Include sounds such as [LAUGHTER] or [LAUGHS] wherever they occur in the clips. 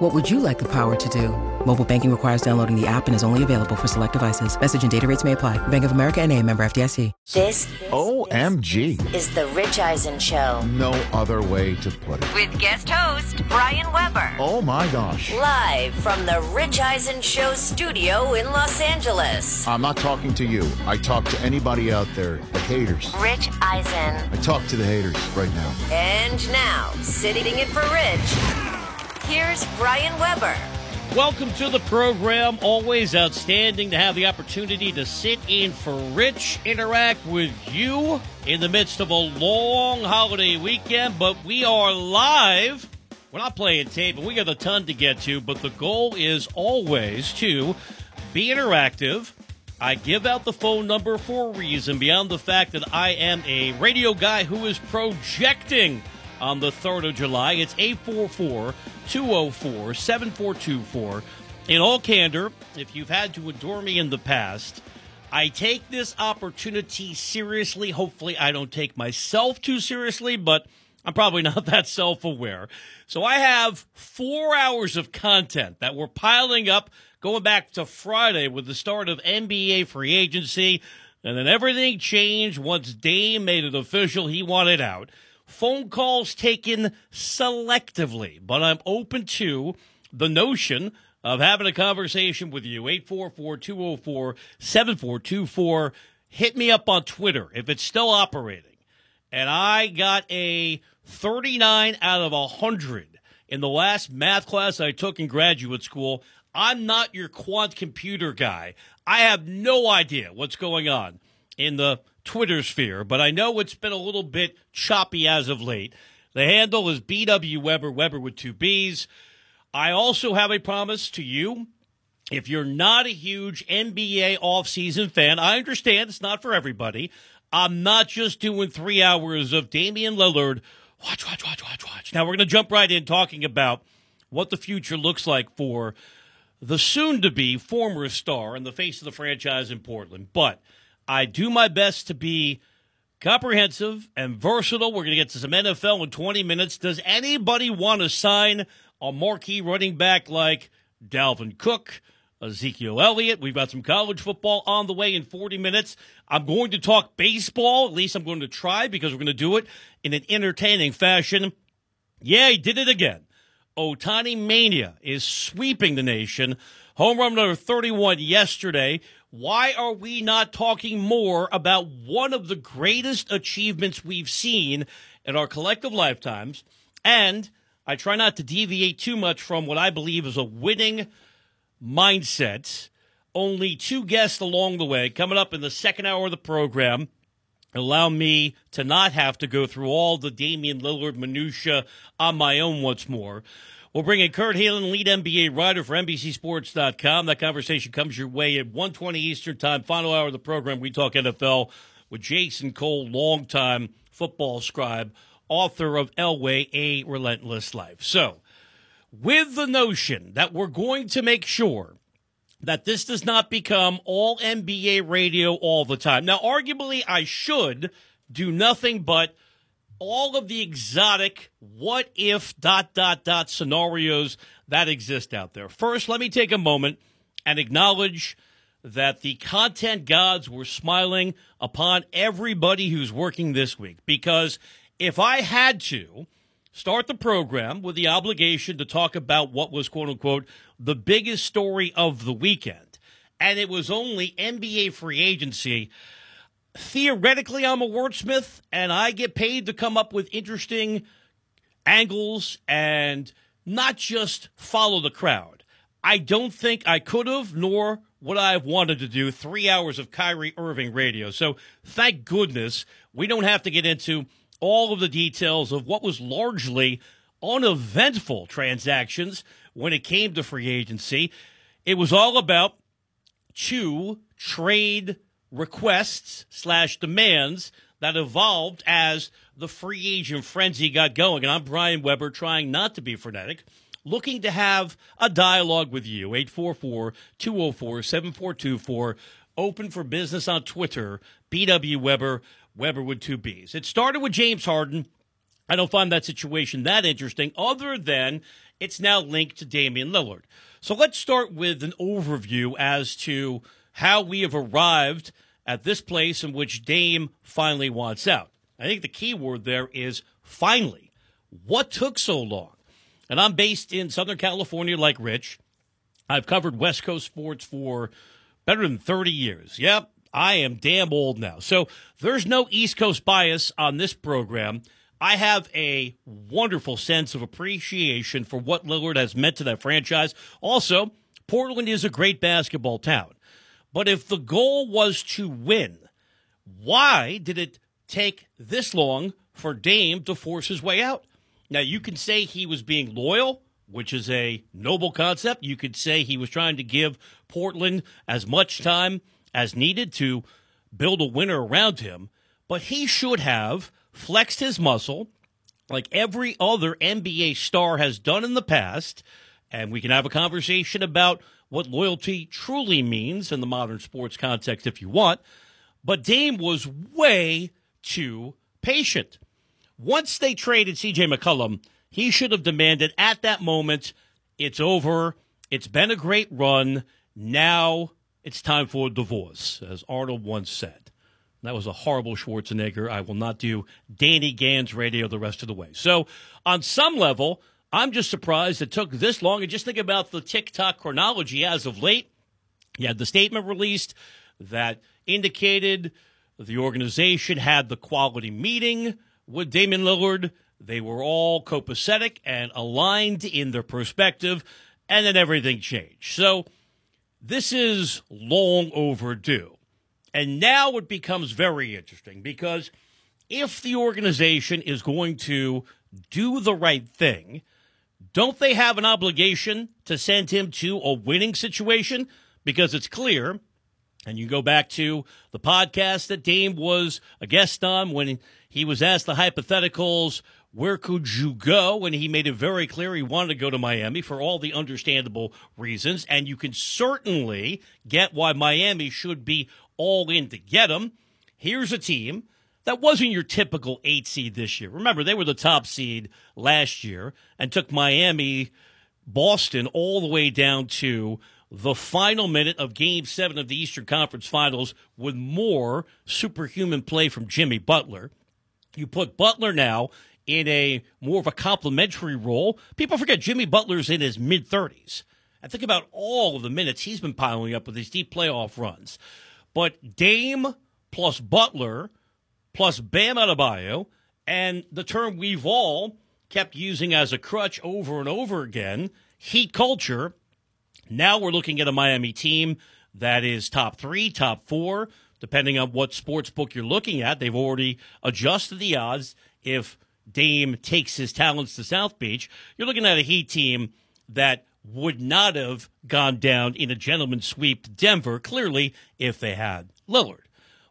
What would you like the power to do? Mobile banking requires downloading the app and is only available for select devices. Message and data rates may apply. Bank of America and a member FDIC. This OMG. is the Rich Eisen Show No other way to put it. with guest host Brian Webber. Oh my gosh. Live from the Rich Eisen Show studio in Los Angeles. I'm not talking to you. I talk to anybody out there, the haters. Rich Eisen. I talk to the haters right now. And now, sitting in for Rich, here's Brian Webber. Welcome to the program. Always outstanding to have the opportunity to sit in for Rich, interact with you in the midst of a long holiday weekend. But we are live. We're not playing tape, and we got a ton to get to. But the goal is always to be interactive. I give out the phone number for a reason beyond the fact that I am a radio guy who is projecting on the 3rd of July. It's 844 204 7424. In all candor, if you've had to adore me in the past, I take this opportunity seriously. Hopefully, I don't take myself too seriously, but I'm probably [LAUGHS] not that self aware. So I have four hours of content that we're piling up going back to Friday with the start of NBA free agency. And then everything changed once Dame made it official. He wanted out. Phone calls taken selectively, but I'm open to the notion of having a conversation with you. 844 204 7424. Hit me up on Twitter if it's still operating. And I got a 39 out of 100 in the last math class I took in graduate school. I'm not your quant computer guy. I have no idea what's going on in the Twitter sphere, but I know it's been a little bit choppy as of late. The handle is BW Webber, Webber with two B's. I also have a promise to you. If you're not a huge NBA offseason fan, I understand it's not for everybody. I'm not just doing three hours of Damian Lillard. Watch, watch, watch, watch, watch. Now we're going to jump right in talking about what the future looks like for the soon to be former star and the face of the franchise in Portland. But I do my best to be comprehensive and versatile. We're going to get to some NFL in 20 minutes. Does anybody want to sign a marquee running back like Dalvin Cook, Ezekiel Elliott? We've got some college football on the way in 40 minutes. I'm going to talk baseball. At least I'm going to try because we're going to do it in an entertaining fashion. Yeah, he did it again. Ohtani Mania is sweeping the nation. Home run number 31 yesterday. Why are we not talking more about one of the greatest achievements we've seen in our collective lifetimes? And I try not to deviate too much from what I believe is a winning mindset. Only two guests along the way coming up in the second hour of the program allow me to not have to go through all the Damian Lillard minutia on my own once more. We'll bring in Kurt Helin, lead NBA writer for NBCSports.com. That conversation comes your way at 120 Eastern Time, final hour of the program. We talk NFL with Jason Cole, longtime football scribe, author of Elway, A Relentless Life. So, with the notion that we're going to make sure that this does not become all NBA radio all the time. Now, arguably, I should do nothing but all of the exotic what if dot dot dot scenarios that exist out there. First, let me take a moment and acknowledge that the content gods were smiling upon everybody who's working this week because if I had to start the program with the obligation to talk about what was quote unquote the biggest story of the weekend and it was only NBA free agency theoretically I'm a wordsmith and I get paid to come up with interesting angles and not just follow the crowd. I don't think I could have, nor would I have wanted to do three hours of Kyrie Irving radio. So thank goodness we don't have to get into all of the details of what was largely uneventful transactions when it came to free agency. It was all about two trade requests slash demands that evolved as the free agent frenzy got going. And I'm Brian Webber, trying not to be frenetic, looking to have a dialogue with you. 844 204 7424. Open for business on Twitter. BW Webber, Webber with two B's. It started with James Harden. I don't find that situation that interesting, other than it's now linked to Damian Lillard. So let's start with an overview as to how we have arrived at this place in which Dame finally wants out. I think the key word there is finally. What took so long? And I'm based in Southern California like Rich. I've covered West Coast sports for better than 30 years. Yep, I am damn old now. So there's no East Coast bias on this program. I have a wonderful sense of appreciation for what Lillard has meant to that franchise. Also, Portland is a great basketball town. But if the goal was to win, why did it take this long for Dame to force his way out? Now, you can say he was being loyal, which is a noble concept. You could say he was trying to give Portland as much time as needed to build a winner around him, but he should have flexed his muscle like every other NBA star has done in the past. And we can have a conversation about what loyalty truly means in the modern sports context if you want. But Dame was way too patient. Once they traded CJ McCollum, he should have demanded at that moment, it's over. It's been a great run. Now it's time for a divorce, as Arnold once said. That was a horrible Schwarzenegger. I will not do Danny Gans radio the rest of the way. So, on some level, I'm just surprised it took this long. And just think about the TikTok chronology as of late. You had the statement released that indicated the organization had the quality meeting with Damian Lillard. They were all copacetic and aligned in their perspective, and then everything changed. So this is long overdue. And now it becomes very interesting because if the organization is going to do the right thing, don't they have an obligation to send him to a winning situation? Because it's clear, and you go back to the podcast that Dame was a guest on when he was asked the hypotheticals, where could you go? And he made it very clear he wanted to go to Miami for all the understandable reasons. And you can certainly get why Miami should be all in to get him. Here's a team that wasn't your typical eight seed this year. Remember, they were the top seed last year and took Miami, Boston, all the way down to the final minute of game seven of the Eastern Conference Finals with more superhuman play from Jimmy Butler. You put Butler now in a more of a complimentary role. People forget Jimmy Butler's in his mid 30s. And think about all of the minutes he's been piling up with these deep playoff runs. But Dame plus Butler plus Bam Adebayo, and the term we've all kept using as a crutch over and over again, heat culture. Now we're looking at a Miami team that is top three, top four, depending on what sports book you're looking at. They've already adjusted the odds. If Dame takes his talents to South Beach, you're looking at a Heat team that would not have gone down in a gentleman's sweep to Denver, clearly, if they had Lillard.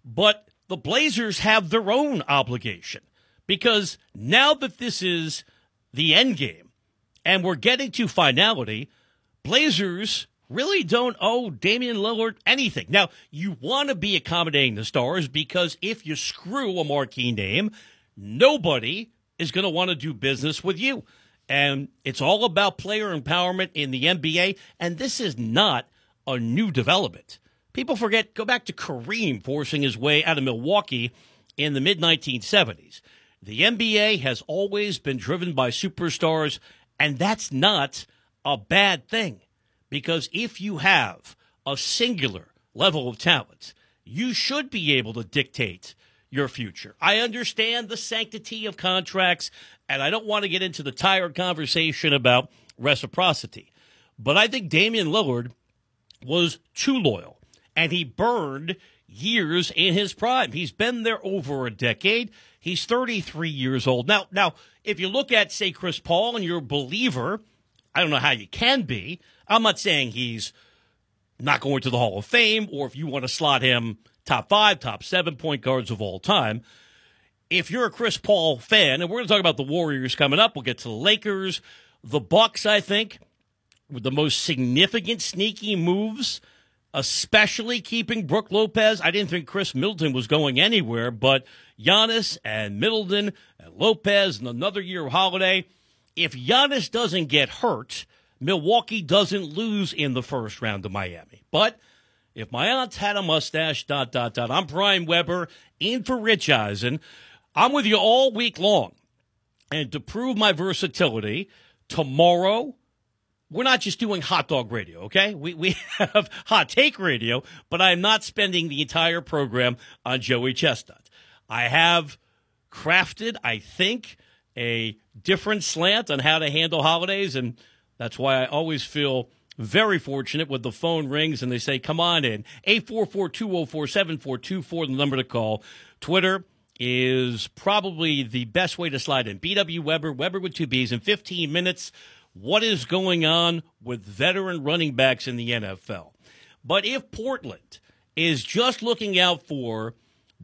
But the Blazers have their own obligation because now that this is the end game and we're getting to finality, Blazers really don't owe Damian Lillard anything. Now, you want to be accommodating the stars because if you screw a marquee name, nobody is going to want to do business with you. And it's all about player empowerment in the NBA. And this is not a new development. People forget, go back to Kareem forcing his way out of Milwaukee in the mid 1970s. The NBA has always been driven by superstars, and that's not a bad thing. Because if you have a singular level of talent, you should be able to dictate your future. I understand the sanctity of contracts, and I don't want to get into the tired conversation about reciprocity. But I think Damian Lillard was too loyal and he burned years in his prime. He's been there over a decade. He's 33 years old. Now, now, if you look at, say, Chris Paul and you're a believer, I don't know how you can be. I'm not saying he's not going to the Hall of Fame or if you want to slot him top five, top seven point guards of all time. If you're a Chris Paul fan, and we're going to talk about the Warriors coming up, we'll get to the Lakers, the Bucks. I think with the most significant sneaky moves, especially keeping Brook Lopez. I didn't think Khris Middleton was going anywhere, but Giannis and Middleton and Lopez and another year of Holiday. If Giannis doesn't get hurt, Milwaukee doesn't lose in the first round to Miami. But if my aunt had a mustache, dot, dot, dot, I'm Brian Webber in for Rich Eisen. I'm with you all week long. And to prove my versatility, tomorrow, we're not just doing hot dog radio, okay? We, we [LAUGHS] have hot take radio, but I'm not spending the entire program on Joey Chestnut. I have crafted, I think, a different slant on how to handle holidays, and that's why I always feel very fortunate when the phone rings and they say, come on in. 844 204 7424, the number to call. Twitter is probably the best way to slide in. BW Webber, Webber with two B's in 15 minutes what is going on with veteran running backs in the NFL. But if Portland is just looking out for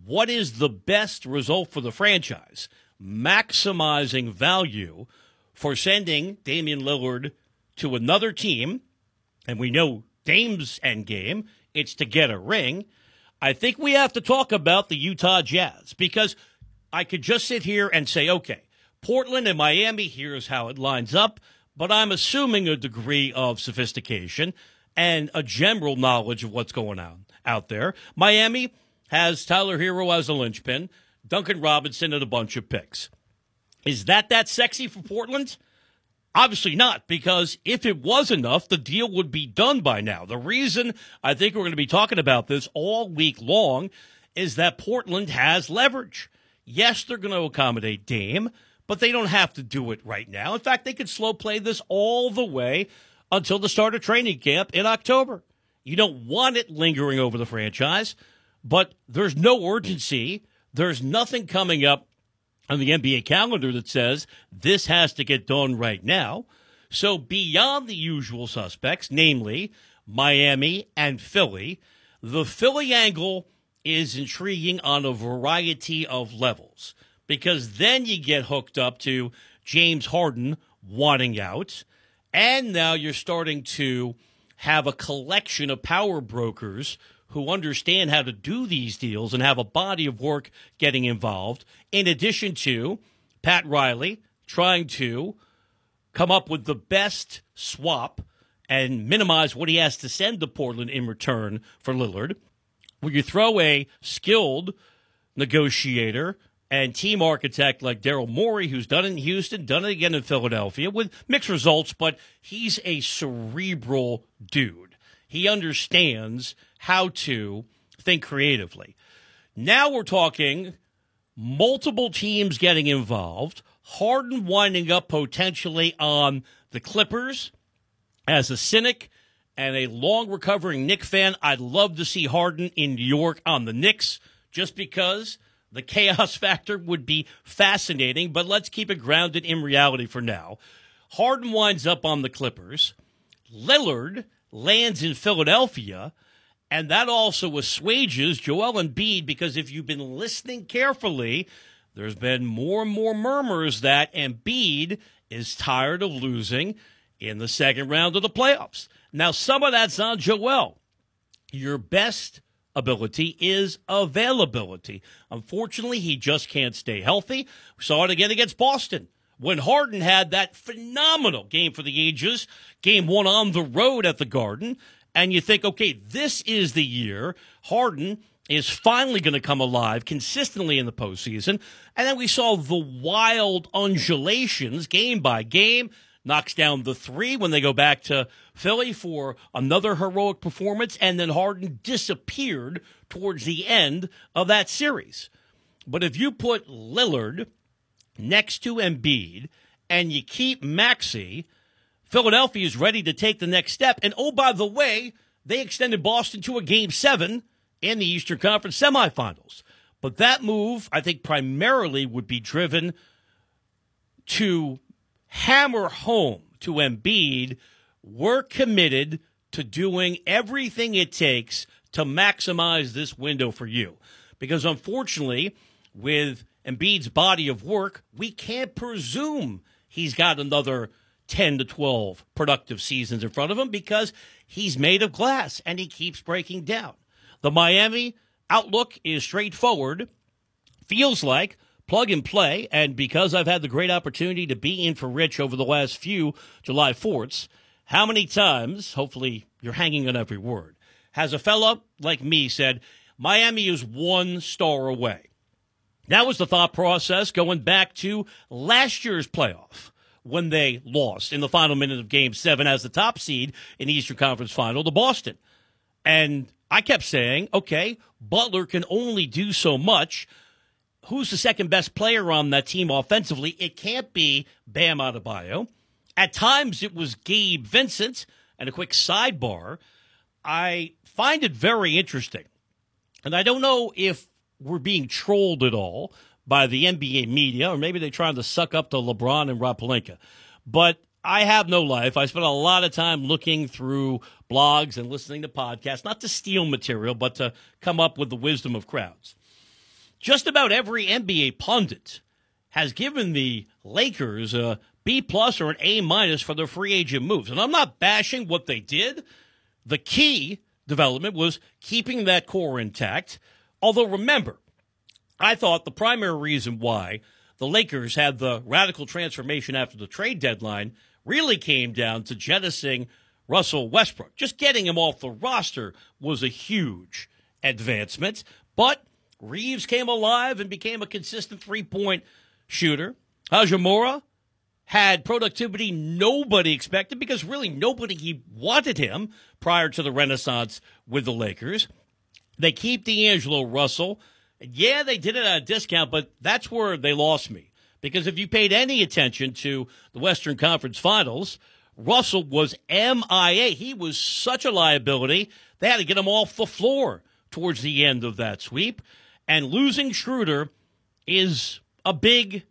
what is the best result for the franchise, maximizing value for sending Damian Lillard to another team, and we know Dame's end game, it's to get a ring. I think we have to talk about the Utah Jazz because I could just sit here and say, okay, Portland and Miami, here's how it lines up but I'm assuming a degree of sophistication and a general knowledge of what's going on out there. Miami has Tyler Herro as a linchpin, Duncan Robinson, and a bunch of picks. Is that that sexy for Portland? Obviously not, because if it was enough, the deal would be done by now. The reason I think we're going to be talking about this all week long is that Portland has leverage. Yes, they're going to accommodate Dame but they don't have to do it right now. In fact, they could slow play this all the way until the start of training camp in October. You don't want it lingering over the franchise, but there's no urgency. There's nothing coming up on the NBA calendar that says this has to get done right now. So, beyond the usual suspects, namely Miami and Philly, the Philly angle is intriguing on a variety of levels because then you get hooked up to James Harden wanting out. And now you're starting to have a collection of power brokers who understand how to do these deals and have a body of work getting involved, in addition to Pat Riley trying to come up with the best swap and minimize what he has to send to Portland in return for Lillard. Where you throw a skilled negotiator and team architect like Daryl Morey, who's done it in Houston, done it again in Philadelphia with mixed results, but he's a cerebral dude. He understands how to think creatively. Now we're talking multiple teams getting involved, Harden winding up potentially on the Clippers as a cynic and a long recovering Knick fan. I'd love to see Harden in New York on the Knicks just because the chaos [LAUGHS] factor would be fascinating, but let's keep it grounded in reality for now. Harden winds up on the Clippers. Lillard lands in Philadelphia, and that also assuages Joel and Embiid because if you've been listening carefully, there's been more and more murmurs that Embiid is tired of losing in the second round of the playoffs. Now, some of that's on Joel. Your best ability is availability. Unfortunately, he just can't stay healthy. We saw it again against Boston when Harden had that phenomenal game for the ages, game one on the road at the Garden. And you think, okay, this is the year Harden is finally going to come alive consistently in the postseason. And then we saw the wild undulations game by game knocks down the three when they go back to Philly for another heroic performance, and then Harden disappeared towards the end of that series. But if you put Lillard next to Embiid and you keep Maxey, Philadelphia is ready to take the next step. And oh, by the way, they extended Boston to a game seven in the Eastern Conference semifinals. But that move, I think, primarily would be driven to hammer home to Embiid, we're committed to doing everything it takes to maximize this window for you. Because unfortunately, with Embiid's body of work, we can't presume he's got another 10 to 12 productive seasons in front of him because he's made of glass and he keeps breaking down. The Miami outlook is straightforward, feels like plug and play. And because I've had the great opportunity to be in for Rich over the last few July 4ths, how many times, hopefully you're hanging on every word, has a fellow like me said, Miami is one star away? That was the thought process going back to last year's playoff when they lost in the final minute of game seven as the top seed in the Eastern Conference final to Boston. And I kept saying, okay, Butler can only do so much. Who's the second best player on that team offensively? It can't be Bam Adebayo. At times it was Gabe Vincent. And a quick sidebar, I find it very interesting. And I don't know if we're being trolled at all by the NBA media, or maybe they're trying to suck up to LeBron and Rob Pelinka. But I have no life. I spend a lot of time looking through blogs and listening to podcasts, not to steal material, but to come up with the wisdom of crowds. Just about every NBA pundit has given the Lakers a B plus or an A minus for their free agent moves. And I'm not bashing what they did. The key development was keeping that core intact. Although remember, I thought the primary reason why the Lakers had the radical transformation after the trade deadline really came down to jettisoning Russell Westbrook. Just getting him off the roster was a huge advancement. But Reaves came alive and became a consistent three point shooter. Hachimura had productivity nobody expected because really nobody wanted him prior to the renaissance with the Lakers. They keep D'Angelo Russell. Yeah, they did it at a discount, but that's where they lost me. Because if you paid any attention to the Western Conference Finals, Russell was MIA. He was such a liability, they had to get him off the floor towards the end of that sweep. And losing Schroeder is a big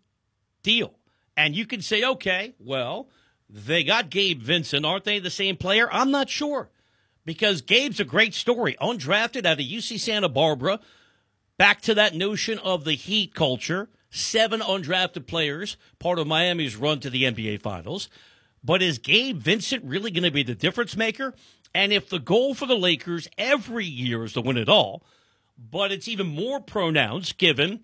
deal. And you can say, okay, well, they got Gabe Vincent. Aren't they the same player? I'm not sure because Gabe's a great story. Undrafted out of UC Santa Barbara. Back to that notion of the Heat culture. Seven undrafted players, part of Miami's run to the NBA Finals. But is Gabe Vincent really going to be the difference maker? And if the goal for the Lakers every year is to win it all, but it's even more pronounced given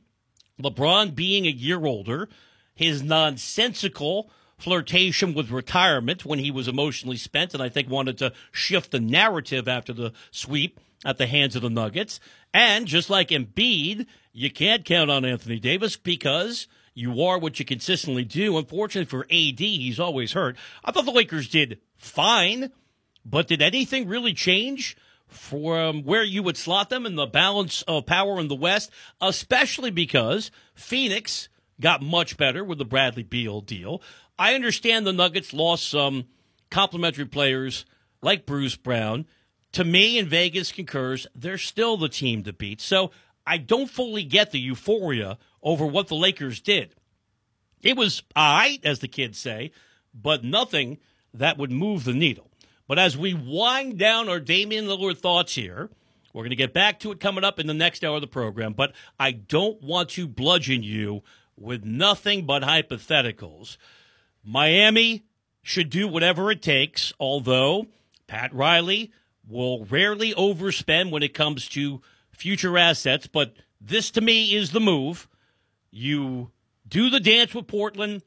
LeBron being a year older, his nonsensical flirtation with retirement when he was emotionally spent and I think wanted to shift the narrative after the sweep at the hands of the Nuggets. And just like Embiid, you can't count on Anthony Davis because you are what you consistently do. Unfortunately for AD, he's always hurt. I thought the Lakers did fine, but did anything really change? From where you would slot them in the balance of power in the West, especially because Phoenix got much better with the Bradley Beal deal. I understand the Nuggets lost some complimentary players like Bruce Brown. To me, and Vegas concurs, they're still the team to beat. So I don't fully get the euphoria over what the Lakers did. It was all right, as the kids say, but nothing that would move the needle. But as we wind down our Damian Lillard thoughts here, we're going to get back to it coming up in the next hour of the program. But I don't want to bludgeon you with nothing but hypotheticals. Miami should do whatever it takes, although Pat Riley will rarely overspend when it comes to future assets. But this to me is the move. You do the dance with Portland,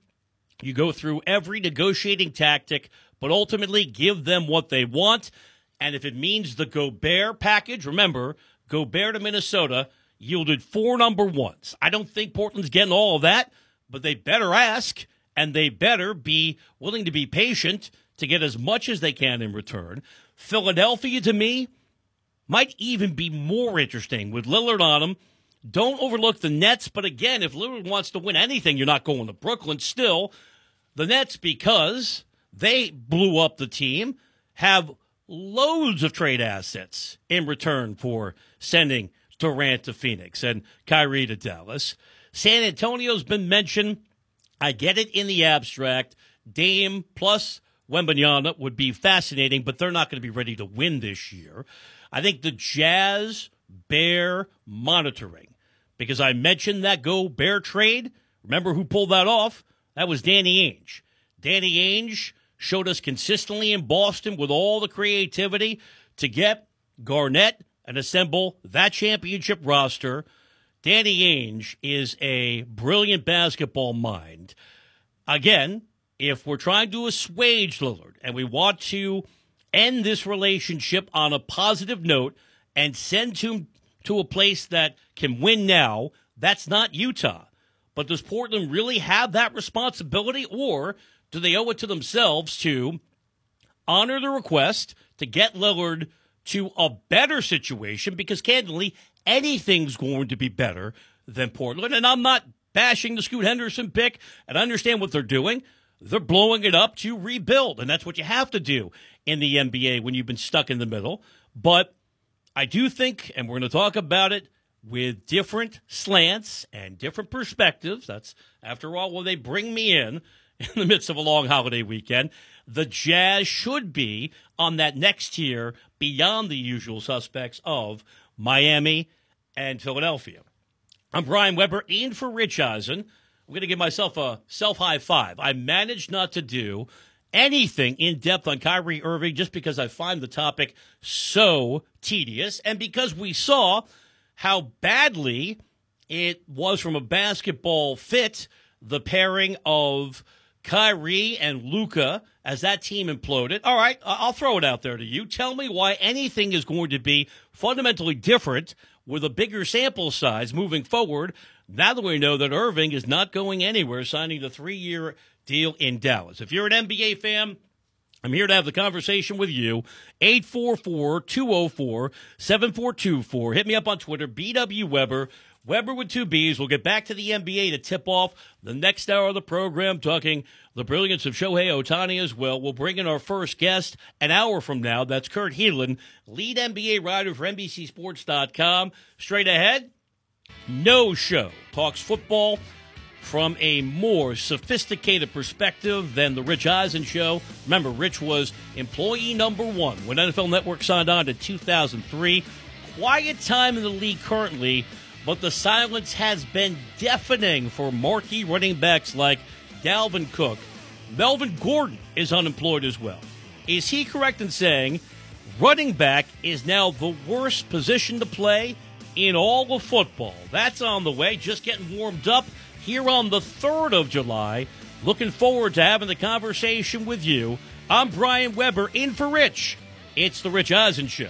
you go through every negotiating tactic, but ultimately give them what they want. And if it means the Gobert package, remember, Gobert to Minnesota yielded four number ones. I don't think Portland's getting all of that, but they better ask and they better be willing to be patient to get as much as they can in return. Philadelphia, to me, might even be more interesting with Lillard on them. Don't overlook the Nets, but again, if Lillard wants to win anything, you're not going to Brooklyn. Still, the Nets, because they blew up the team, have loads of trade assets in return for sending Durant to Phoenix and Kyrie to Dallas. San Antonio's been mentioned I get it in the abstract. Dame plus Wembanyama would be fascinating, but they're not going to be ready to win this year. I think the Jazz bear monitoring because I mentioned that Gobert trade. Remember who pulled that off? That was Danny Ainge. Danny Ainge showed us consistently in Boston with all the creativity to get Garnett and assemble that championship roster. Danny Ainge is a brilliant basketball mind. Again, if we're trying to assuage Lillard and we want to end this relationship on a positive note and send him to a place that can win now, that's not Utah. But does Portland really have that responsibility, or do they owe it to themselves to honor the request to get Lillard to a better situation? Because candidly, anything's going to be better than Portland. And I'm not bashing the Scoot Henderson pick, and I understand what they're doing. They're blowing it up to rebuild, and that's what you have to do in the NBA when you've been stuck in the middle. But I do think, and we're going to talk about it with different slants and different perspectives. That's, after all, when they bring me in in the midst of a long holiday weekend. The Jazz should be on that next tier beyond the usual suspects of Miami and Philadelphia. I'm Brian Webber, in for Rich Eisen. I'm going to give myself a self high five. I managed not to do anything in depth on Kyrie Irving just because I find the topic so tedious and because we saw how badly it was from a basketball fit the pairing of Kyrie and Luka as that team imploded. All right, I'll throw it out there to you. Tell me why anything is going to be fundamentally different with a bigger sample size moving forward. Now that we know that Irving is not going anywhere, signing the three year deal in Dallas. If you're an NBA fan, I'm here to have the conversation with you. 844 204 7424. Hit me up on Twitter, BW Webber. Webber with two B's. We'll get back to the NBA to tip off the next hour of the program, talking the brilliance of Shohei Ohtani as well. We'll bring in our first guest an hour from now. That's Kurt Helin, lead NBA writer for NBCSports.com. Straight ahead, no show. Talks football from a more sophisticated perspective than the Rich Eisen show. Remember, Rich was employee number one when NFL Network signed on in 2003. Quiet time in the league currently, but the silence has been deafening for marquee running backs like Dalvin Cook. Melvin Gordon is unemployed as well. Is he correct in saying running back is now the worst position to play in all of football? That's on the way, just getting warmed up here on the 3rd of July. Looking forward to having the conversation with you. I'm Brian Webber, in for Rich. It's The Rich Eisen Show.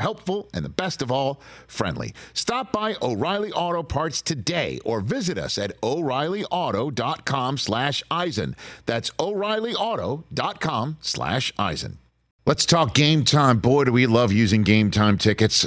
helpful, and the best of all, friendly. Stop by O'Reilly Auto Parts today or visit us at o'reillyauto.com slash Eisen. That's o'reillyauto.com slash Eisen. Let's talk game time. Boy, do we love using game time tickets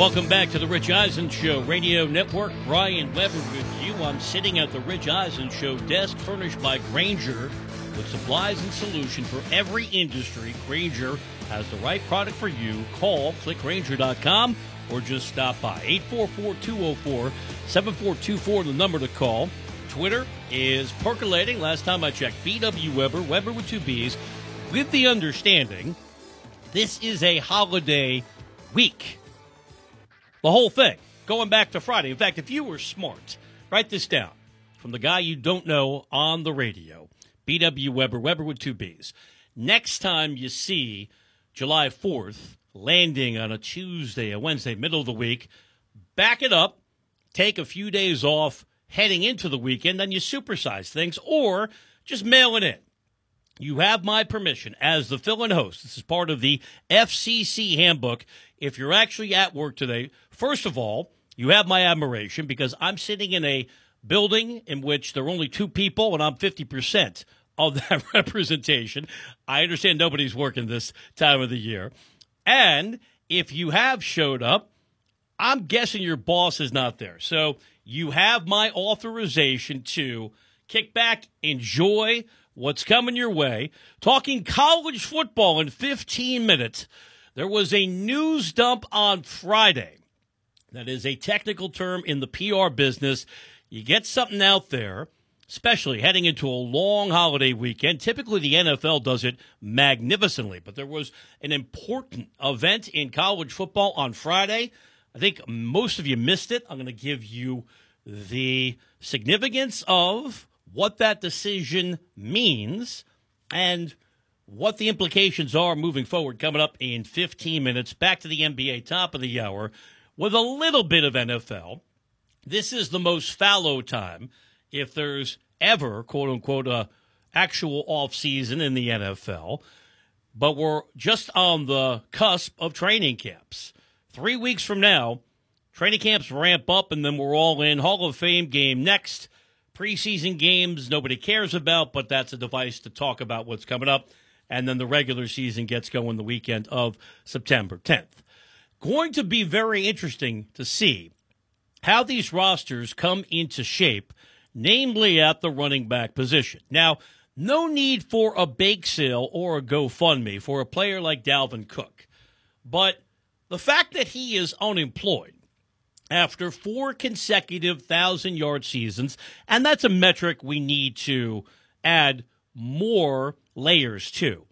Welcome back to the Rich Eisen Show Radio Network. Brian Webber with you. I'm sitting at the Rich Eisen Show desk furnished by Grainger with supplies and solution for every industry. Grainger has the right product for you. Call clickgrainger.com or just stop by. 844-204-7424 the number to call. Twitter is percolating. Last time I checked, BW Webber, Webber with two B's, with the understanding this is a holiday week. The whole thing, going back to Friday. In fact, if you were smart, write this down from the guy you don't know on the radio, B.W. Webber, Webber with two B's. Next time you see July 4th landing on a Tuesday, a Wednesday, middle of the week, back it up, take a few days off heading into the weekend, then you supersize things, or just mail it in. You have my permission as the fill in host. This is part of the FCC handbook. If you're actually at work today, first of all, you have my admiration because I'm sitting in a building in which there are only two people and I'm 50% of [LAUGHS] that representation. I understand nobody's working this time of the year. And if you have showed up, I'm guessing your boss is not there. So you have my authorization to kick back, enjoy what's coming your way. Talking college football in 15 minutes. There was a news dump on Friday. That is a technical term in the PR business. You get something out there, especially heading into a long holiday weekend. Typically, the NFL does it magnificently, but there was an important event in college football on Friday. I think most of you missed it. I'm going to give you the significance of what that decision means and what the implications are moving forward coming up in 15 minutes. Back to the NBA top of the hour with a little bit of NFL. This is the most fallow time if there's ever, quote unquote, a actual off season in the NFL. But we're just on the cusp of training camps. Three weeks from now, training camps ramp up, and then we're all in. Hall of Fame game next. Preseason games nobody cares about, but that's a device to talk about what's coming up. And then the regular season gets going the weekend of September 10th. Going to be very interesting to see how these rosters come into shape, namely at the running back position. Now, no need for a bake sale or a GoFundMe for a player like Dalvin Cook. But the fact that he is unemployed after four consecutive thousand yard seasons, and that's a metric we need to add more layers to.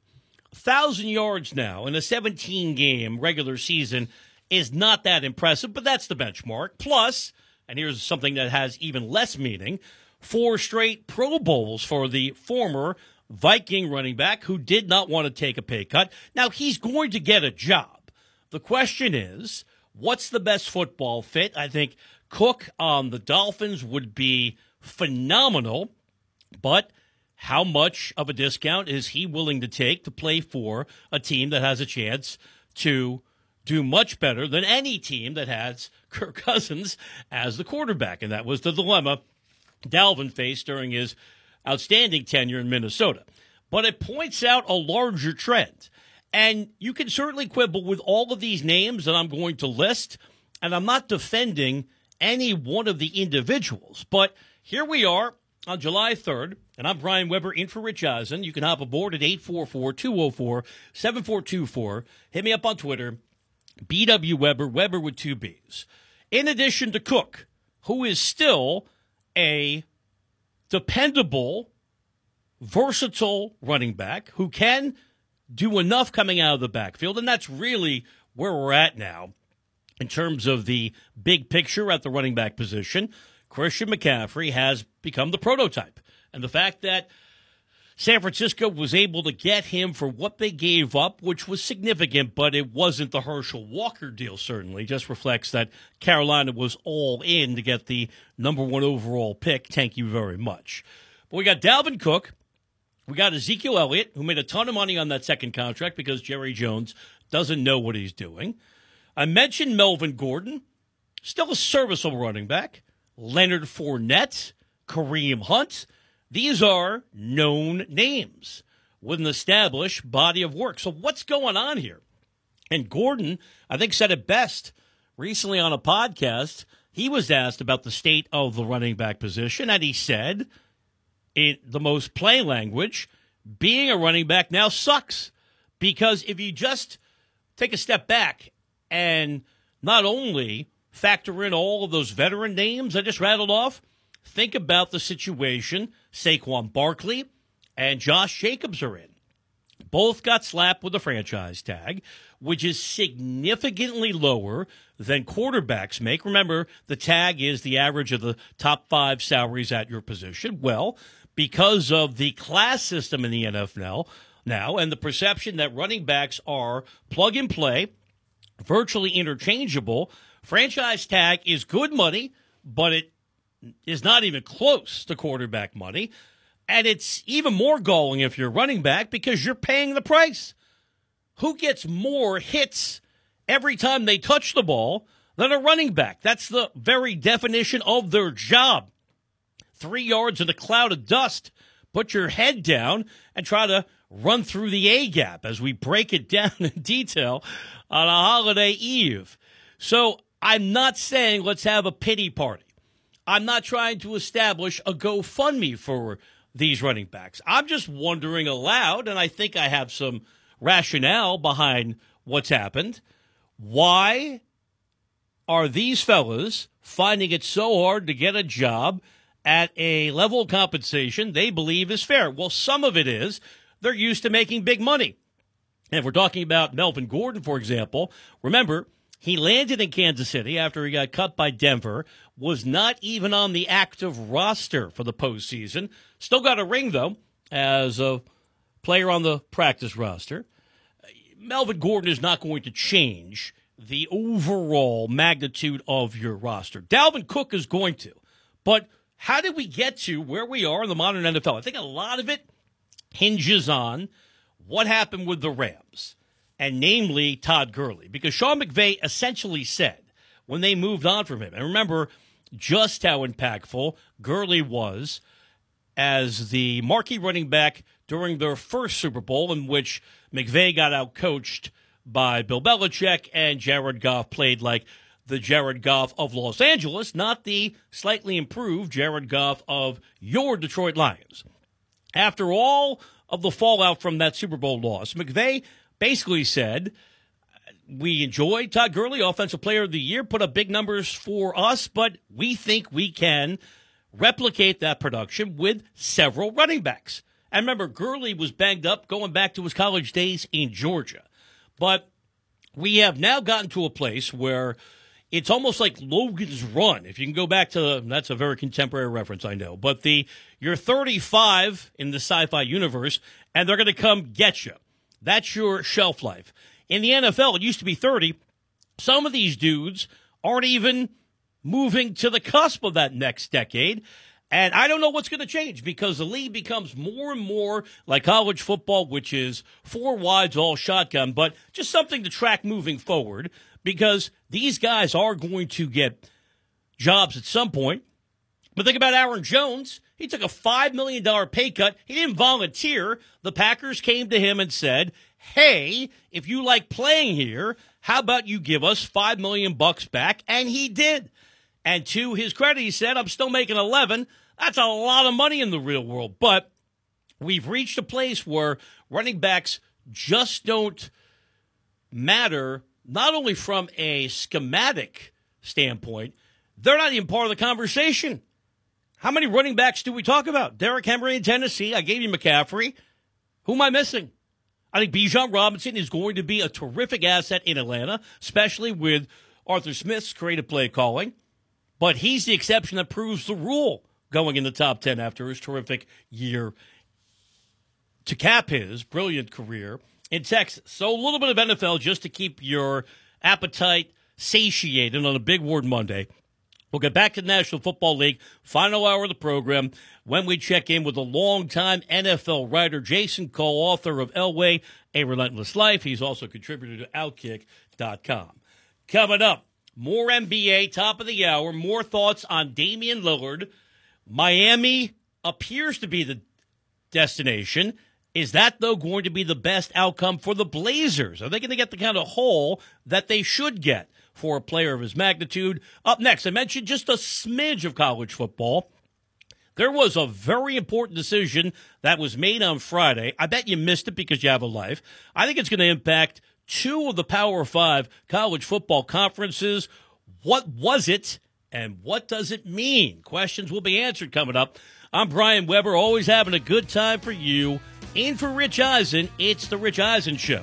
Thousand yards now in a 17 game regular season is not that impressive, but that's the benchmark. Plus, and here's something that has even less meaning four straight Pro Bowls for the former Viking running back who did not want to take a pay cut. Now, he's going to get a job. The question is, what's the best football fit? I think Cook on the Dolphins would be phenomenal, but how much of a discount is he willing to take to play for a team that has a chance to do much better than any team that has [LAUGHS] Kirk Cousins as the quarterback? And that was the dilemma Dalvin faced during his outstanding tenure in Minnesota. But it points out a larger trend. And you can certainly quibble with all of these names that I'm going to list. And I'm not defending any one of the individuals. But here we are on July 3rd. And I'm Brian Webber in for Rich Eisen. You can hop aboard at 844 204 7424. Hit me up on Twitter, BW Webber, Webber with two B's. In addition to Cook, who is still a dependable, versatile running back who can do enough coming out of the backfield. And that's really where we're at now in terms of the big picture at the running back position. Christian McCaffrey has become the prototype. And the fact that San Francisco was able to get him for what they gave up, which was significant, but it wasn't the Herschel Walker deal, certainly. Just reflects that Carolina was all in to get the number one overall pick. Thank you very much. But we got Dalvin Cook. We got Ezekiel Elliott, who made a ton of money on that second contract because Jerry Jones doesn't know what he's doing. I mentioned Melvin Gordon, still a serviceable running back. Leonard Fournette, Kareem Hunt. These are known names with an established body of work. So, what's going on here? And Gordon, I think, said it best recently on a podcast. He was asked about the state of the running back position, and he said, in the most play language, being a running back now sucks. Because if you just take a step back and not only factor in all of those veteran names I just rattled off, think about the situation Saquon Barkley and Josh Jacobs are in. Both got slapped with a franchise tag, which is significantly lower than quarterbacks make. Remember, the tag is the average of the top five salaries at your position. Well, because of the class system in the NFL now and the perception that running backs are plug and play, virtually interchangeable, franchise tag is good money, but it is not even close to quarterback money. And it's even more galling if you're running back because you're paying the price. Who gets more hits every time they touch the ball than a running back? That's the very definition of their job. Three yards in a cloud of dust. Put your head down and try to run through the A gap as we break it [LAUGHS] down in detail on a holiday eve. So I'm not saying let's have a pity party. I'm not trying to establish a GoFundMe for these running backs. I'm just wondering aloud, and I think I have some rationale behind what's happened. Why are these fellas finding it so hard to get a job at a level of compensation they believe is fair? Well, some of it is they're used to making big money. And if we're talking about Melvin Gordon, for example, remember, he landed in Kansas City after he got cut by Denver, was not even on the active roster for the postseason. Still got a ring, though, as a player on the practice roster. Melvin Gordon is not going to change the overall magnitude of your roster. Dalvin Cook is going to. But how did we get to where we are in the modern NFL? I think a lot of it hinges on what happened with the Rams and namely Todd Gurley, because Sean McVay essentially said when they moved on from him, and remember just how impactful Gurley was as the marquee running back during their first Super Bowl, in which McVay got out coached by Bill Belichick and Jared Goff played like the Jared Goff of Los Angeles, not the slightly improved Jared Goff of your Detroit Lions. After all of the fallout from that Super Bowl loss, McVay basically said, we enjoy Todd Gurley, Offensive Player of the Year, put up big numbers for us, but we think we can replicate that production with several running backs. And remember, Gurley was banged up going back to his college days in Georgia. But we have now gotten to a place where it's almost like Logan's Run. If you can go back to that's a very contemporary reference, I know. But the you're 35 in the sci-fi universe, and they're going to come get you. That's your shelf life. In the NFL, it used to be 30. Some of these dudes aren't even moving to the cusp of that next decade. And I don't know what's going to change because the league becomes more and more like college football, which is four wides, all shotgun, but just something to track moving forward because these guys are going to get jobs at some point. But think about Aaron Jones. He took a $5 million pay cut. He didn't volunteer. The Packers came to him and said, Hey, if you like playing here, how about you give us 5 million bucks back? And he did. And to his credit, he said, I'm still making 11. That's a lot of money in the real world. But we've reached a place where running backs just don't matter, not only from a schematic standpoint, they're not even part of the conversation. How many running backs do we talk about? Derrick Henry in Tennessee. I gave you McCaffrey. Who am I missing? I think Bijan Robinson is going to be a terrific asset in Atlanta, especially with Arthur Smith's creative play calling. But he's the exception that proves the rule going in the top 10 after his terrific year to cap his brilliant career in Texas. So a little bit of NFL just to keep your appetite satiated on a big word Monday. We'll get back to the National Football League, final hour of the program, when we check in with a longtime NFL writer, Jason Cole, author of Elway, A Relentless Life. He's also contributor to Outkick.com. Coming up, more NBA, top of the hour, more thoughts on Damian Lillard. Miami appears to be the destination. Is that, though, going to be the best outcome for the Blazers? Are they going to get the kind of haul that they should get for a player of his magnitude? Up next, I mentioned just a smidge of college football. There was a very important decision that was made on Friday. I bet you missed it because you have a life. I think it's going to impact two of the Power Five college football conferences. What was it, and what does it mean? Questions will be answered coming up. I'm Brian Webber, always having a good time for you. And for Rich Eisen, it's the Rich Eisen Show.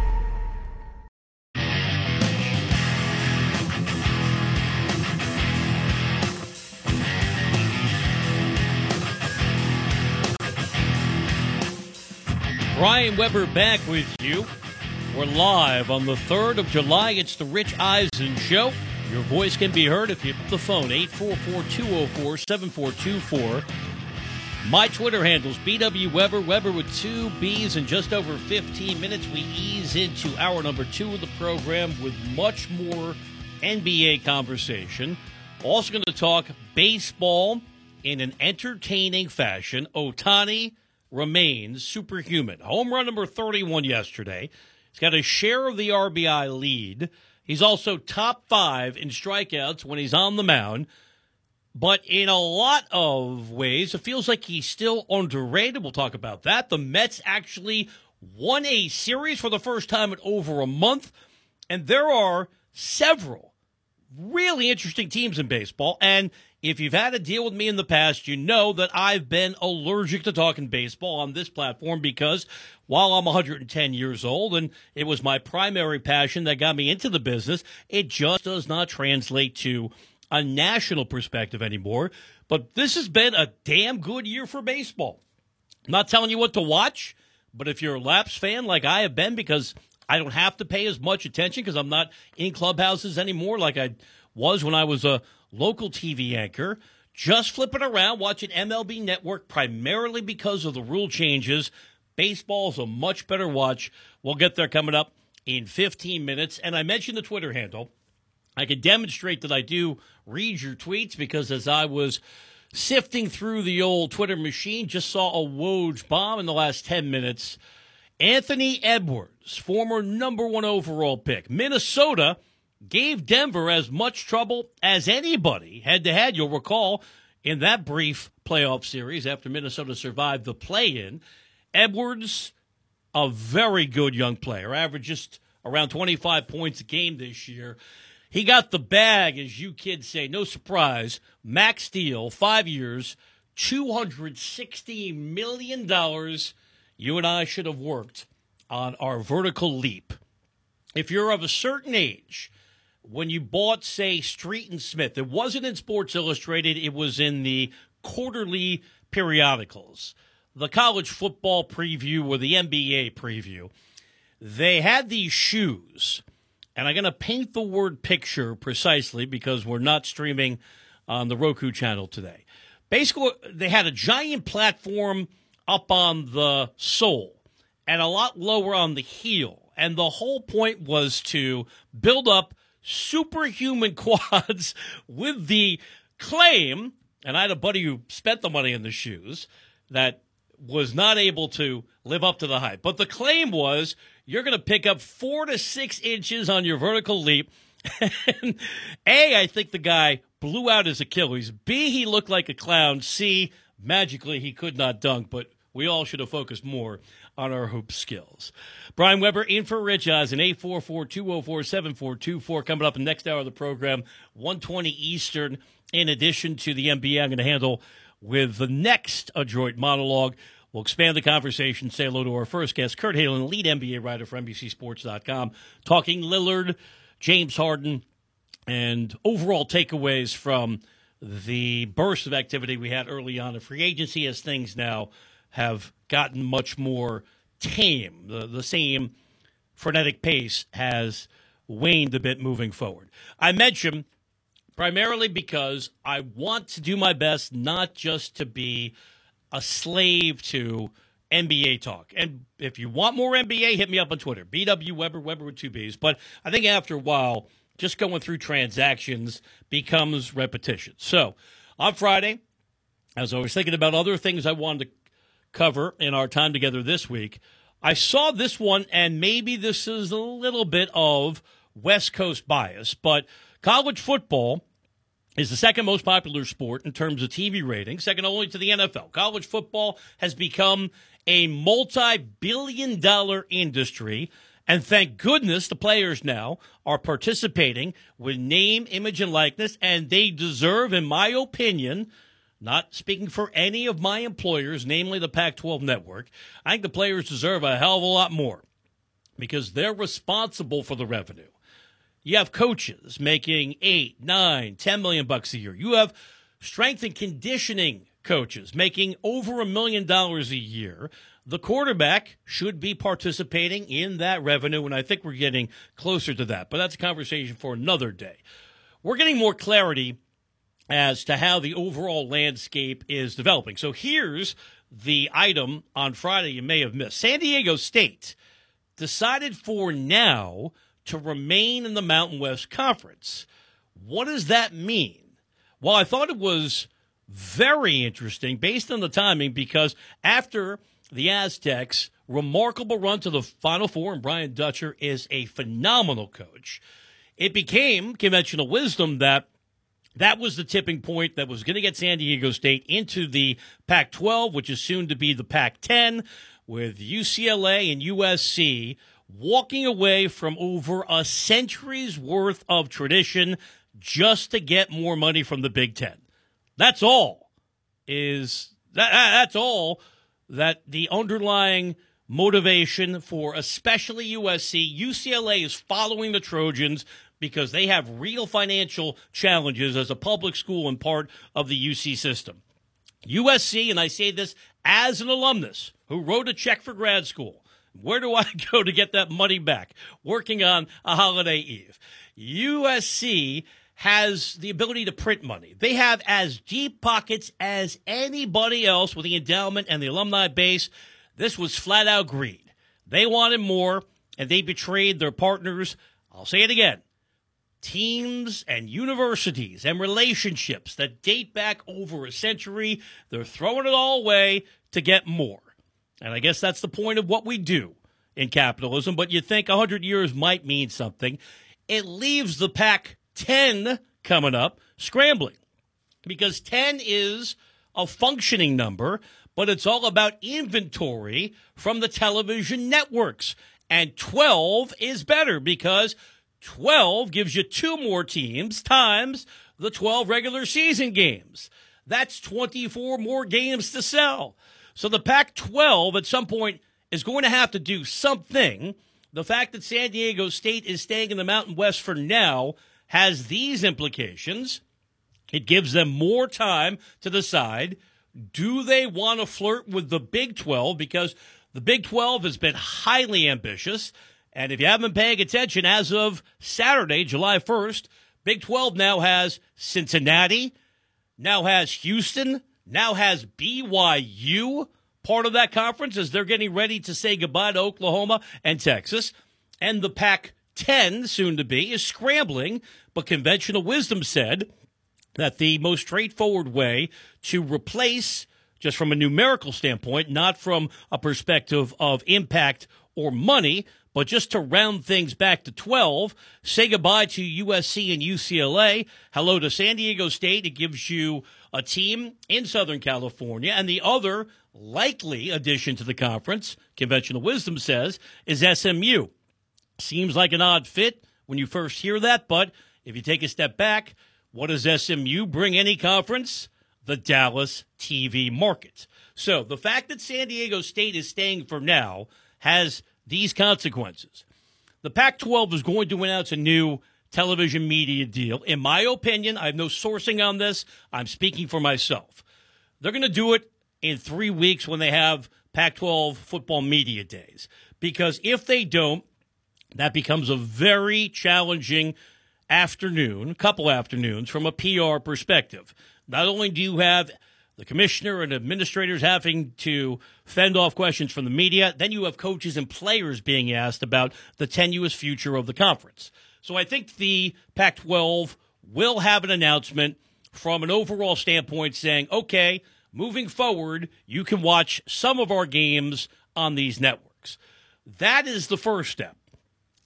Brian Webber back with you. We're live on the 3rd of July. It's the Rich Eisen Show. Your voice can be heard if you hit the phone, 844 204 7424. My Twitter handles BW Webber, Webber with two B's. In just over 15 minutes, we ease into hour number two of the program with much more NBA conversation. Also, going to talk baseball in an entertaining fashion. Ohtani remains superhuman. Home run number 31 yesterday. He's got a share of the RBI lead. He's also top five in strikeouts when he's on the mound. But in a lot of ways, it feels like he's still underrated. We'll talk about that. The Mets actually won a series for the first time in over a month. And there are several really interesting teams in baseball. And if you've had a deal with me in the past, you know that I've been allergic to talking baseball on this platform because while I'm 110 years old and it was my primary passion that got me into the business, it just does not translate to a national perspective anymore. But this has been a damn good year for baseball. I'm not telling you what to watch, but if you're a Laps fan like I have been, because I don't have to pay as much attention because I'm not in clubhouses anymore like I was when I was a local TV anchor, just flipping around watching MLB Network primarily because of the rule changes. Baseball is a much better watch. We'll get there coming up in 15 minutes. And I mentioned the Twitter handle. I can demonstrate that I do read your tweets because as I was sifting through the old Twitter machine, just saw a Woj bomb in the last 10 minutes. Anthony Edwards, former number one overall pick, Minnesota gave Denver as much trouble as anybody head to head. You'll recall in that brief playoff series after Minnesota survived the play in, Edwards, a very good young player, averaged just around 25 points a game this year. He got the bag, as you kids say. No surprise. Max deal, five years, $260 million. You and I should have worked on our vertical leap. If you're of a certain age, when you bought, say, Street and Smith, it wasn't in Sports Illustrated, it was in the quarterly periodicals, the college football preview or the NBA preview. They had these shoes, and I'm going to paint the word picture precisely because we're not streaming on the Roku channel today. Basically, they had a giant platform up on the sole and a lot lower on the heel. And the whole point was to build up superhuman [LAUGHS] quads with the claim, and I had a buddy who spent the money in the shoes that was not able to live up to the hype. But the claim was you're going to pick up four to six inches on your vertical leap. [LAUGHS] And A, I think the guy blew out his Achilles. B, he looked like a clown. C, magically he could not dunk, but we all should have focused more on our hoop skills. Brian Webber in for Rich Eisen, 844-204-7424. Coming up in the next hour of the program, 120 Eastern. In addition to the NBA, I'm going to handle with the next adroit monologue. We'll expand the conversation. Say hello to our first guest, Kurt Helin, lead NBA writer for NBCSports.com, talking Lillard, James Harden, and overall takeaways from the burst of activity we had early on in free agency as things now have gotten much more tame. The, the same frenetic pace has waned a bit moving forward. I mention primarily because I want to do my best not just to be a slave to NBA talk. And if you want more NBA, hit me up on Twitter, BW Webber, Webber with two B's. But I think after a while, just going through transactions becomes repetition. So on Friday, as I was thinking about other things I wanted to cover in our time together this week, I saw this one, and maybe this is a little bit of West Coast bias, but college football is the second most popular sport in terms of TV ratings, second only to the NFL. College football has become a multi billion dollar industry. And thank goodness the players now are participating with name, image, and likeness, and they deserve, in my opinion, not speaking for any of my employers, namely the Pac 12 network, I think the players deserve a hell of a lot more because they're responsible for the revenue. You have coaches making eight, nine, ten million bucks a year. You have strength and conditioning coaches making over a million dollars a year. The quarterback should be participating in that revenue, and I think we're getting closer to that. But that's a conversation for another day. We're getting more clarity as to how the overall landscape is developing. So here's the item on Friday you may have missed. San Diego State decided for now to remain in the Mountain West Conference. What does that mean? Well, I thought it was very interesting based on the timing because after the Aztecs' remarkable run to the Final Four, and Brian Dutcher is a phenomenal coach, it became conventional wisdom that that was the tipping point that was going to get San Diego State into the Pac 12, which is soon to be the Pac 10, with UCLA and USC walking away from over a century's worth of tradition just to get more money from the Big Ten. That's all. Is that, that's all that the underlying motivation for especially USC. UCLA is following the Trojans because they have real financial challenges as a public school and part of the UC system. USC, and I say this as an alumnus who wrote a check for grad school. Where do I [LAUGHS] go to get that money back? Working on a holiday eve. USC has the ability to print money. They have as deep pockets as anybody else with the endowment and the alumni base. This was flat out greed. They wanted more, and they betrayed their partners. I'll say it again teams and universities and relationships that date back over a century. They're throwing it all away to get more. And I guess that's the point of what we do in capitalism. But you think 100 years might mean something. It leaves the Pac 10 coming up scrambling because 10 is a functioning number, but it's all about inventory from the television networks. And 12 is better because 12 gives you two more teams times the 12 regular season games. That's 24 more games to sell. So the Pac 12 at some point is going to have to do something. The fact that San Diego State is staying in the Mountain West for now has these implications. It gives them more time to decide do they want to flirt with the Big 12? Because the Big 12 has been highly ambitious. And if you haven't been paying attention, as of Saturday, July 1st, Big 12 now has Cincinnati, now has Houston, now has BYU part of that conference as they're getting ready to say goodbye to Oklahoma and Texas. And the Pac 10, soon to be, is scrambling, but conventional wisdom said that the most straightforward way to replace, just from a numerical standpoint, not from a perspective of impact or money, but just to round things back to 12, say goodbye to USC and UCLA. Hello to San Diego State. It gives you a team in Southern California. And the other likely addition to the conference, conventional wisdom says, is SMU. Seems like an odd fit when you first hear that, but if you take a step back, what does SMU bring any conference? The Dallas TV market. So the fact that San Diego State is staying for now has these consequences. The Pac 12 is going to announce a new television media deal. In my opinion, I have no sourcing on this. I'm speaking for myself. They're going to do it in three weeks when they have Pac 12 football media days. Because if they don't, that becomes a very challenging afternoon, couple afternoons from a PR perspective. Not only do you have the commissioner and administrators having to fend off questions from the media. Then you have coaches and players being asked about the tenuous future of the conference. So I think the Pac 12 will have an announcement from an overall standpoint saying, okay, moving forward, you can watch some of our games on these networks. That is the first step.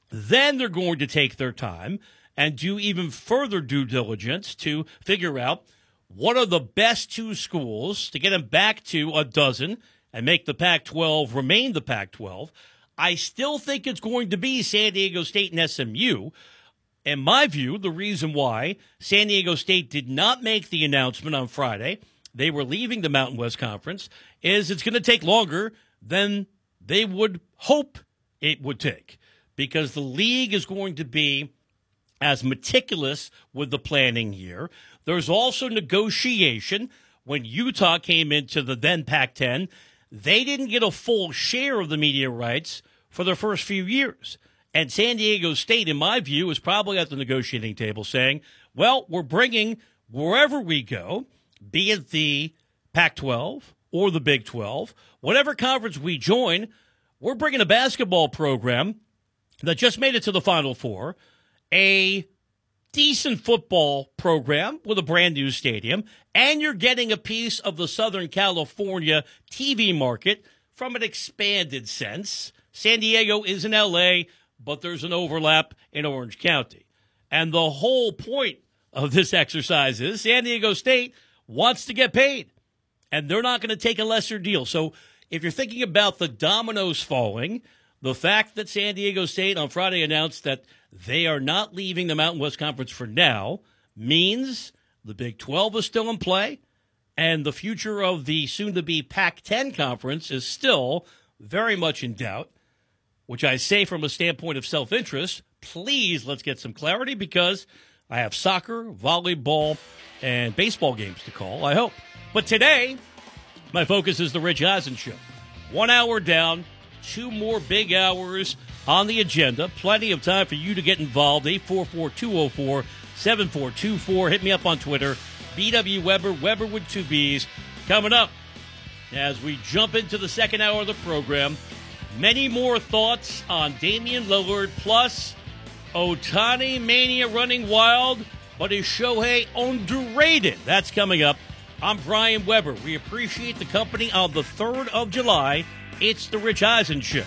Then they're going to take their time and do even further due diligence to figure out what of the best two schools to get them back to a dozen and make the Pac 12 remain the Pac 12? I still think it's going to be San Diego State and SMU. In my view, the reason why San Diego State did not make the announcement on Friday, they were leaving the Mountain West Conference, is it's going to take longer than they would hope it would take because the league is going to be as meticulous with the planning here. There's also negotiation. When Utah came into the then Pac 10, they didn't get a full share of the media rights for their first few years. And San Diego State, in my view, is probably at the negotiating table saying, well, we're bringing wherever we go, be it the Pac 12 or the Big 12, whatever conference we join, we're bringing a basketball program that just made it to the Final Four, a decent football program with a brand new stadium, and you're getting a piece of the Southern California TV market from an expanded sense. San Diego is in LA, but there's an overlap in Orange County. And the whole point of this exercise is San Diego State wants to get paid, and they're not going to take a lesser deal. So if you're thinking about the dominoes falling, the fact that San Diego State on Friday announced that they are not leaving the Mountain West Conference for now means the Big 12 is still in play, and the future of the soon to be Pac 10 conference is still very much in doubt, which I say from a standpoint of self interest. Please let's get some clarity because I have soccer, volleyball, and baseball games to call, I hope. But today, my focus is the Rich Eisen Show. One hour down, two more big hours on the agenda. Plenty of time for you to get involved. 844 204 7424. Hit me up on Twitter. BW Webber, Webber with two B's. Coming up as we jump into the second hour of the program. Many more thoughts on Damian Lillard, plus Ohtani Mania running wild, but is Shohei underrated? That's coming up. I'm Brian Webber. We appreciate the company on the 3rd of July. It's the Rich Eisen Show.